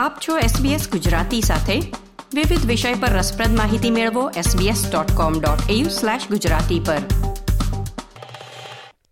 આપ છો SBS ગુજરાતી સાથે. વિવિધ વિષય પર રસપ્રદ માહિતી મેળવો sbs.com.au/gujarati પર.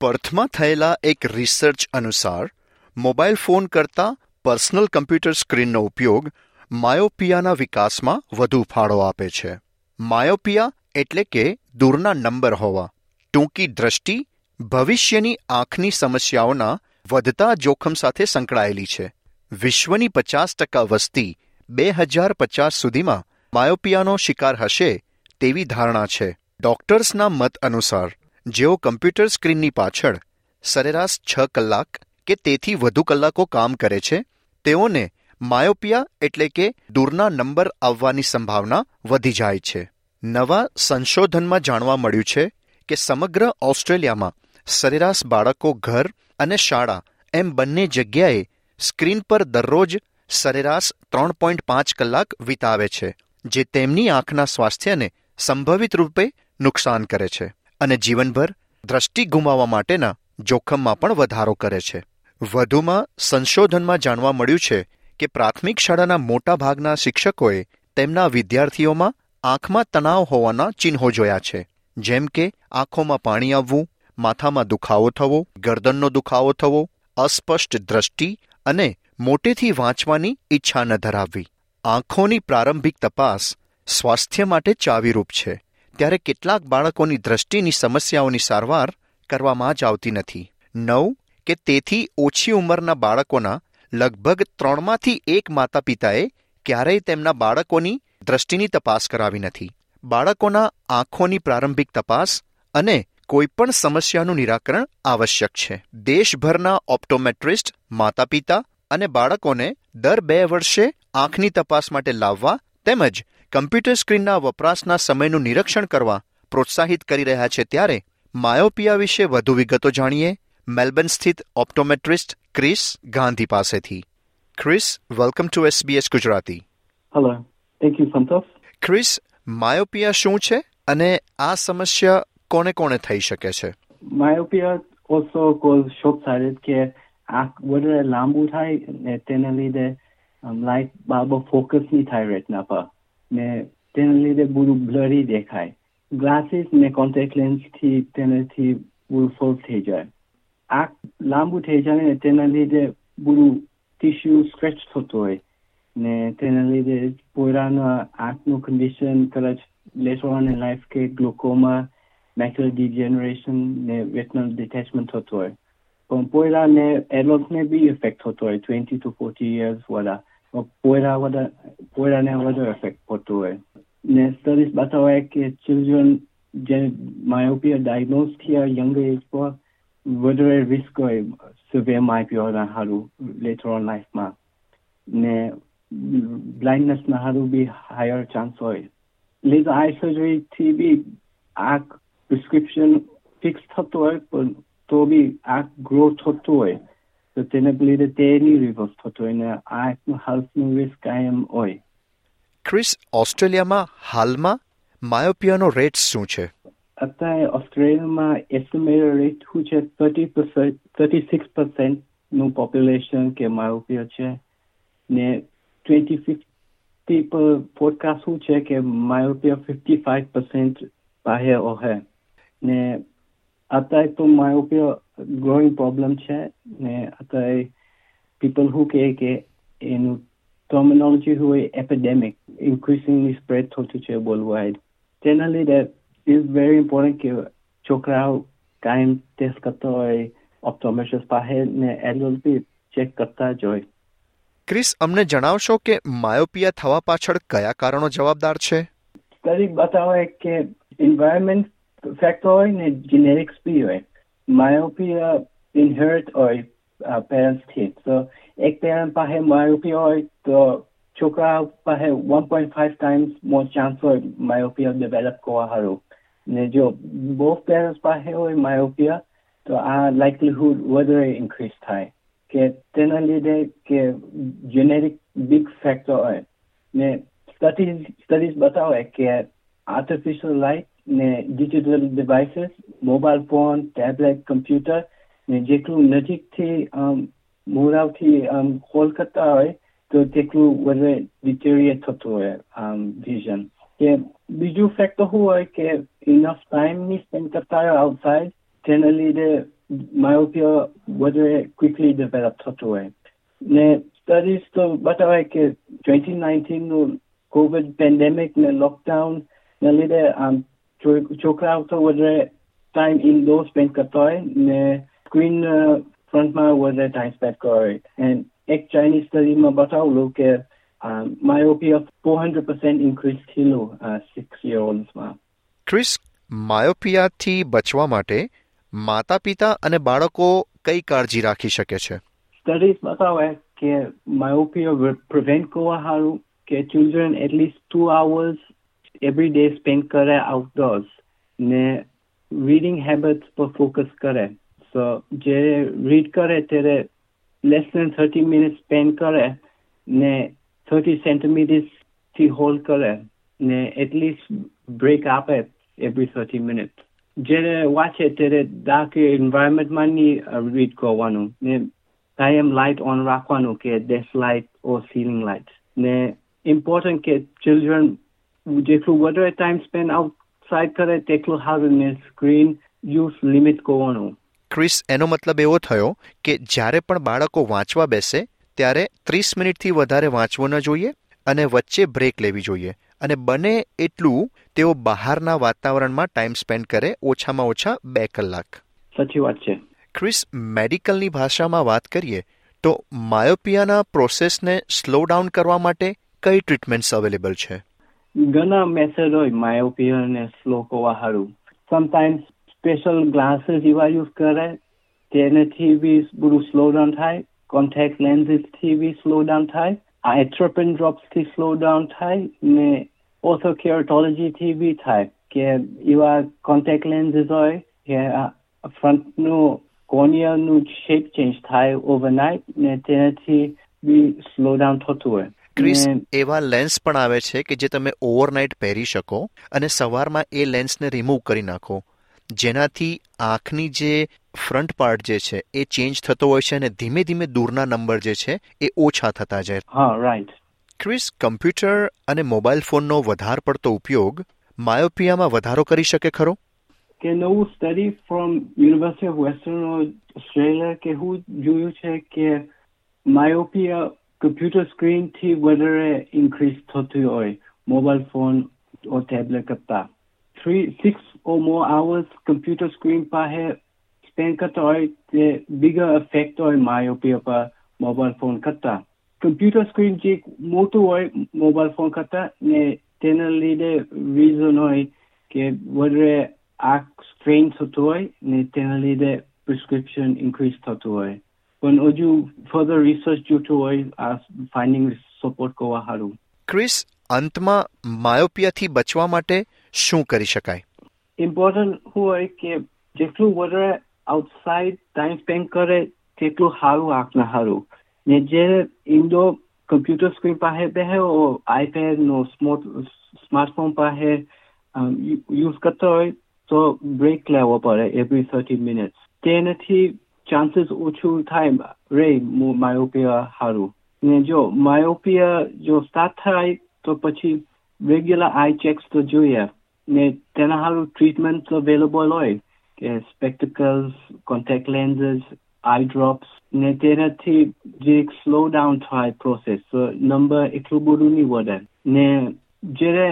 પર્થમાં થયેલા એક રિસર્ચ અનુસાર મોબાઈલ ફોન કરતાં પર્સનલ કમ્પ્યુટર સ્ક્રીનનો ઉપયોગ માયોપિયાના વિકાસમાં વધુ ફાળો આપે છે. માયોપિયા એટલે કે દૂરના નંબર હોવા. ટૂંકી દ્રષ્ટિ ભવિષ્યની આંખની સમસ્યાઓના વધતા જોખમ સાથે સંકળાયેલી છે. વિશ્વની પચાસ ટકા વસ્તી બે હજાર પચાસ સુધીમાં માયોપિયાનો શિકાર હશે તેવી ધારણા છે. ડોક્ટર્સના મત અનુસાર, જેઓ કમ્પ્યુટર સ્ક્રીનની પાછળ સરેરાશ છ કલાક કે તેથી વધુ કલાકો કામ કરે છે, તેઓને માયોપિયા એટલે કે દૂરના નંબર આવવાની સંભાવના વધી જાય છે. નવા સંશોધનમાં જાણવા મળ્યું છે કે સમગ્ર ઓસ્ટ્રેલિયામાં સરેરાશ બાળકો ઘર અને શાળા એમ બંને જગ્યાએ સ્ક્રીન પર દરરોજ સરેરાશ ત્રણ પોઈન્ટ પાંચ કલાક વિતાવે છે, જે તેમની આંખના સ્વાસ્થ્યને સંભવિત રૂપે નુકસાન કરે છે અને જીવનભર દ્રષ્ટિ ગુમાવવા માટેના જોખમમાં પણ વધારો કરે છે. વધુમાં સંશોધનમાં જાણવા મળ્યું છે કે પ્રાથમિક શાળાના મોટાભાગના શિક્ષકોએ તેમના વિદ્યાર્થીઓમાં આંખમાં તણાવ હોવાના ચિહ્નો જોયા છે, જેમ કે આંખોમાં પાણી આવવું, માથામાં દુખાવો થવો, ગરદનનો દુખાવો થવો, અસ્પષ્ટ દ્રષ્ટિ અને મોટેથી વાંચવાની ઈચ્છા ન ધરાવવી. આંખોની પ્રારંભિક તપાસ સ્વાસ્થ્ય માટે ચાવીરૂપ છે. ત્યારે કેટલાક બાળકોની દ્રષ્ટિની સમસ્યાઓની સારવાર કરવામાં જ આવતી નથી. નવ કે તેથી ઓછી ઉંમરના બાળકોના લગભગ ત્રણમાંથી એક માતા પિતાએ ક્યારેય તેમના બાળકોની દ્રષ્ટિની તપાસ કરાવી નથી. બાળકોના આંખોની પ્રારંભિક તપાસ અને કોઈપણ સમસ્યાનું નિરાકરણ આવશ્યક છે. દેશભરના ઓપ્ટોમેટ્રિસ્ટ માતા પિતા અને બાળકોને દર બે વર્ષે આંખની તપાસ માટે લાવવા તેમજ કમ્પ્યુટર સ્ક્રીનના વપરાશના સમયનું નિરીક્ષણ કરવા પ્રોત્સાહિત કરી રહ્યા છે ત્યારે માયોપિયા વિશે વધુ વિગતો જાણીએ મેલબર્ન સ્થિત ઓપ્ટોમેટ્રિસ્ટ ક્રિસ ગાંધી પાસેથી. Chris welcome to SBS Gujarati. Hello thank you Santosh. Chris myopia શું છે અને આ સમસ્યા કોને કોને થઈ શકે છે? માયોપિયા also કોઝ short-sighted કે આંખ વધારે લાંબુ થાય ને તેના લીધે લાઇટ બરાબર ફોકસ નહીં થાય રેટના પર. ને તેના લીધે બધું બ્લરી દેખાય. ગ્લાસીસ ને કોન્ટેક્ટ લેન્સથી તેનાથી બધું સોલ્વ થઈ જાય. આંખ લાંબુ થઈ જાય ને તેના લીધે બધું ટીશ્યુ સ્ક્રેચ થતું હોય. ને તેના લીધે પોયરાના આંખનું કન્ડિશન કદાચ લેટર ઓન લાઈફ કે ગ્લુકોમા મેક્યુલર ડિજેનરેશન ને રેટનલ ડિટેચમેન્ટ થતું હોય પણ પોયરાને એડલ્ટને બી ઇફેક્ટ થતો હોય ટ્વેન્ટી ટુ ફોર્ટી યર્સ વાળા પોયરા વધારે પોયરાને વધારે ઇફેક્ટ થતું હોય ને સ્ટડીઝ બતાવે કે ચિલ્ડ્રન જે માયોપિયા ડાયગ્નોઝ થયા યંગર એજ પર વધારે રિસ્ક હોય સિવિયર માયોપિયાના સારું લેટર ઓન લાઈફમાં ને બ્લાઇન્ડનેસના સારું બી હાયર ચાન્સ હોય લેઝર આઈ સર્જરીથી બી આંખ પ્રિસ્ક્રિપ્શન ફિક્સ થતું હોય પણ તો બી આ ગ્રો થતું હોય તો તેને લીધે તે નહીં રિવર્સ થતું હોય ને આંખનું હેલ્થનું રિસ્ક કાયમ હોય ક્રિસ ઓસ્ટ્રેલિયામાં હાલમાં માયોપિયાનો રેટ શું છે? અત્યારે ઓસ્ટ્રેલિયામાં એસ્ટિમેટેડ રેટ શું છે? થર્ટી પર્સન્ટ થર્ટી સિક્સ પર્સન્ટનું પોપ્યુલેશન કે માયોપિયા છે. ને ટ્વેન્ટી ફિફ્ટી પર પોડકાસ્ટ શું છે કે માયોપિયા ફિફ્ટી ફાઈવ પર્સન્ટ બાહ્ય ઓહે? ને અત્યારે તો માયોપિયા ગ્રોઈંગ પ્રોબ્લેમ છે ને અત્યારે પીપલ શું કહે કે એનું ટર્મિનોલોજી હોય એપેડેમિક ઇન્ક્રીઝિંગલી સ્પ્રેડ થતું છે વાઇડ તેના લીધે ઇઝ વેરી ઇમ્પોર્ટન્ટ કે છોકરાઓ કાયમ ટેસ્ટ કરતા હોય ઓપ્ટોમેશિયસ પાસે ને એડલ્ટ બી ચેક કરતા જ હોય. ક્રિસ અમને જણાવશો કે માયોપિયા થવા પાછળ કયા કારણો જવાબદાર છે? કરી બતાવે કે એન્વાયરમેન્ટ ફેક્ટર હોય ને જેનેરિક્સ બી હોય માયોપિયા ઇનહેરિટ હોય પેરેન્ટ્સથી તો એક પેરેન્ટ પાસે માયોપિયા હોય તો છોકરા પાસે one point five times more chance હોય માયોપિયા ડેવલપ કરવા સારું ને જો બોથ પેરેન્ટ્સ પાસે હોય માયોપિયા તો આ લાઇકલીહુડ વધારે ઇન્ક્રીઝ થાય કે તેના લીધે કે જેનેરિક બિગ ફેક્ટર હોય ને સ્ટડીઝ સ્ટડીઝ બતાવે કે આર્ટિફિશિયલ લાઇટ ને digital devices mobile phone tablet computer ને જેટલું નજીકથી મોરાવથી હોલ કરતા હોય, તો તેટલું વધારે ડિટેરિએટ થતું હોય વિઝન કે બીજું ફેક્ટર શું હોય કે ઇનફ ટાઈમની સ્પેન્ડ કરતા હોય આઉટસાઇડ તેના લીધે માયોપિયા વધારે ક્વિકલી ડેવલપ થતું હોય. ને સ્ટડીઝ તો બતાવે કે ટ્વેન્ટી નાઇન્ટીનનું કોવિડ પેન્ડેમિક ને લોકડાઉન ને લીધે, આમ છોકરાઓ તો વધારે ટાઈમ ઇન્ડોર સ્પેન્ડ કરતા હોય ને સ્ક્રીન ફ્રન્ટમાં વધારે ટાઈમ સ્પેન્ડ કરતા હોય એન્ડ એક ચાઇનીઝ સ્ટડીમાં બતાવલું કે હંડ્રેડ પર્સન્ટ ઇન્ક્રીઝ થયેલું સિક્સ યર ઓલ્ડમાં ક્રિસ માયોપિયાથી બચવા માટે માતા પિતા અને બાળકો કઈ કાળજી રાખી શકે છે સ્ટડીઝ બતાવે કે માયોપિયા પ્રિવેન્ટ કરવા સારું કે children at least two hours every day spend કરે આઉટડોર્સ ને રીડિંગ હેબિટ્સ પર ફોકસ કરે સો જે રીડ કરે ત્યારે less than thirty minute spend કરે ને થર્ટી સેન્ટીમીટર્સથી હોલ્ડ કરે ને એટલીસ્ટ બ્રેક આપે એવરી થર્ટી મિનિટ જ્યારે વાંચે ત્યારે ડાર્ક એન્વાયરમેન્ટમાં નહીં રીડ કરવાનું ને કાયમ લાઇટ ઓન રાખવાનું કે desk light or ceiling light ને ઇમ્પોર્ટન્ટ કે ચિલ્ડ્રન જેટલું વધારે ટાઈમ સ્પેન્ડ આઉટસાઇડ કરે તેટલું સારું ને સ્ક્રીન યુઝ લિમિટ કરવાનું. ક્રિસ એનો મતલબ એવો થયો કે જ્યારે પણ બાળકો વાંચવા બેસે ત્યારે ત્રીસ મિનિટથી વધારે વાંચવું ન જોઈએ અને વચ્ચે બ્રેક લેવી જોઈએ. અને બને એટલું તેઓ બહારના વાતાવરણમાં ટાઈમ સ્પેન્ડ કરે ઓછામાં ઓછા બે કલાક. સાચી વાત છે. ક્રિસ મેડિકલની ભાષામાં વાત કરીએ તો માયોપિયાના પ્રોસેસને સ્લો ડાઉન કરવા માટે કઈ ટ્રીટમેન્ટ્સ અવેલેબલ છે? ઘણા મેથડ હોય માયોપિયાને સ્લો કોવા હારું સમટાઈમ્સ સ્પેશિયલ ગ્લાસીસ એવા યુઝ કરે તેનાથી બી બધું સ્લો ડાઉન થાય કોન્ટેક્ટ લેન્સીસથી બી સ્લો ડાઉન થાય, આ એટ્રોપિન ડ્રોપ્સથી સ્લો ડાઉન થાય, ને ઓથો કેરેટોલોજીથી બી થાય, કે એવા કોન્ટેક્ટ લેન્સીસ હોય, કે ફ્રન્ટનું નું શેપ ચેન્જ થાય ઓવરનાઇટ ને તેનાથી બી સ્લો ડાઉન થતું હોય. ક્રિસ એવા લેન્સ પણ આવે છે કે જે તમે ઓવરનાઇટ પહેરી શકો અને સવારમાં એ લેન્સને રિમૂવ કરી નાખો. જેનાથી આંખની જે ફ્રન્ટ પાર્ટ જે છે એ ચેન્જ થતો હોય છે અને ધીમે ધીમે દૂરના નંબર જે છે એ ઓછા થતા જાય. હા રાઈટ ક્રિસ કમ્પ્યુટર અને મોબાઈલ ફોનનો વધારે પડતો ઉપયોગ માયોપિયામાં વધારો કરી શકે ખરો? કે નવું study from university of Western Australia કે હું જોયું છે કે માયોપિયા કમ્પ્યુટર સ્ક્રીનથી વધારે ઇન્ક્રીઝ થતું હોય મોબાઈલ ફોન ઓ ટેબ્લેટ કરતા three six or more hours computer screen પાસે સ્પેન્ડ કરતા હોય તે બિગર ઇફેક્ટ હોય માયોપિયા પર મોબાઈલ ફોન કરતા કમ્પ્યુટર સ્ક્રીન જે મોટું હોય મોબાઈલ ફોન કરતા ને તેના લીધે રીઝન હોય કે વધારે આંખ સ્ટ્રેન થતું હોય ને તેના લીધે પ્રિસ્ક્રિપ્શન ઇન્ક્રીઝ થતું હોય પણ હજુ ફર્ધર રિસર્ચ જોતું હોય આ ફાઇન્ડિંગ સપોર્ટ કરવા સારું ક્રિસ અંતમાં માયોપિયાથી બચવા માટે શું કરી શકાય ઇમ્પોર્ટન્ટ હોય કે જેટલું વધારે આઉટસાઇડ ટાઈમ સ્પેન્ડ કરે તેટલું સારું આંખને સારું ને જે ઇન્ડોર કમ્પ્યુટર સ્ક્રીન પાસે ઓ આઈપેડ નો સ્માર્ટફોન પાસે યુઝ કરતો હોય તો બ્રેક લેવો પડે એવરી થર્ટી મિનિટ્સ તેનાથી ચાન્સીસ ઓછું થાય રે માયોપિયા સારું ને જો માયોપિયા જો સ્ટાર્ટ થાય તો પછી રેગ્યુલર આઈ ચેક્સ તો જોઈએ ને તેના હારું ટ્રીટમેન્ટ અવેલેબલ હોય કે spectacles contact lenses eye drops ને તેનાથી જે સ્લો ડાઉન થાય પ્રોસેસ નંબર એટલું બધું નહીં વધે ને જ્યારે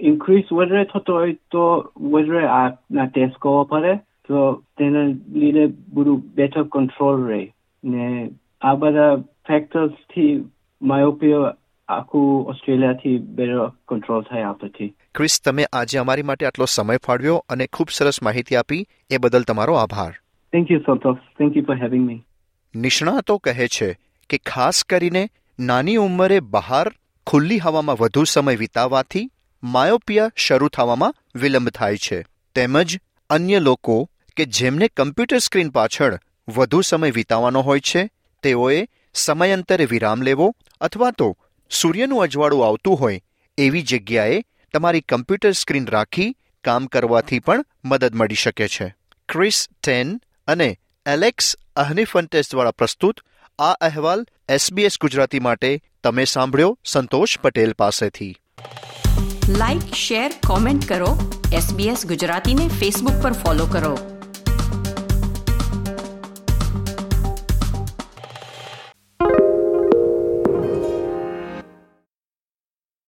ઇન્ક્રીઝ વધારે થતો હોય તો વધારે આ ટેસ્ટ કરવો પડે તો તેના લીધે બધું બેટર કંટ્રોલ રહે. ને આ બધા ફેક્ટર્સથી માયોપિયા આખું ઓસ્ટ્રેલિયાથી બેટર કંટ્રોલ થાય આપણાથી ક્રિસ તમે આજે અમારી માટે આટલો સમય ફાળવ્યો અને ખૂબ સરસ માહિતી આપી. એ બદલ તમારો આભાર. Thank you Santosh thank you for having me નિષ્ણાતો કહે છે કે ખાસ કરીને નાની ઉંમરે બહાર ખુલ્લી હવામાં વધુ સમય વિતાવવાથી માયોપિયા શરૂ થવામાં વિલંબ થાય છે. તેમજ અન્ય લોકો કે જેમને કમ્પ્યુટર સ્ક્રીન પાછળ વધુ સમય વિતાવવાનો હોય છે, તેઓએ સમયાંતરે વિરામ લેવો અથવા તો સૂર્યનું અજવાળું આવતું હોય એવી જગ્યાએ તમારી કમ્પ્યુટર સ્ક્રીન રાખી કામ કરવાથી પણ મદદ મળી શકે છે. ક્રિસ ટેન અને એલેક્સ અહનિફન્ટેસ દ્વારા પ્રસ્તુત આ અહેવાલ એસબીએસ ગુજરાતી માટે તમે સાંભળ્યો, સંતોષ પટેલ પાસેથી. લાઇક શેર, કોમેન્ટ કરો. એસબીએસ ગુજરાતીને ફેસબુક પર ફોલો કરો.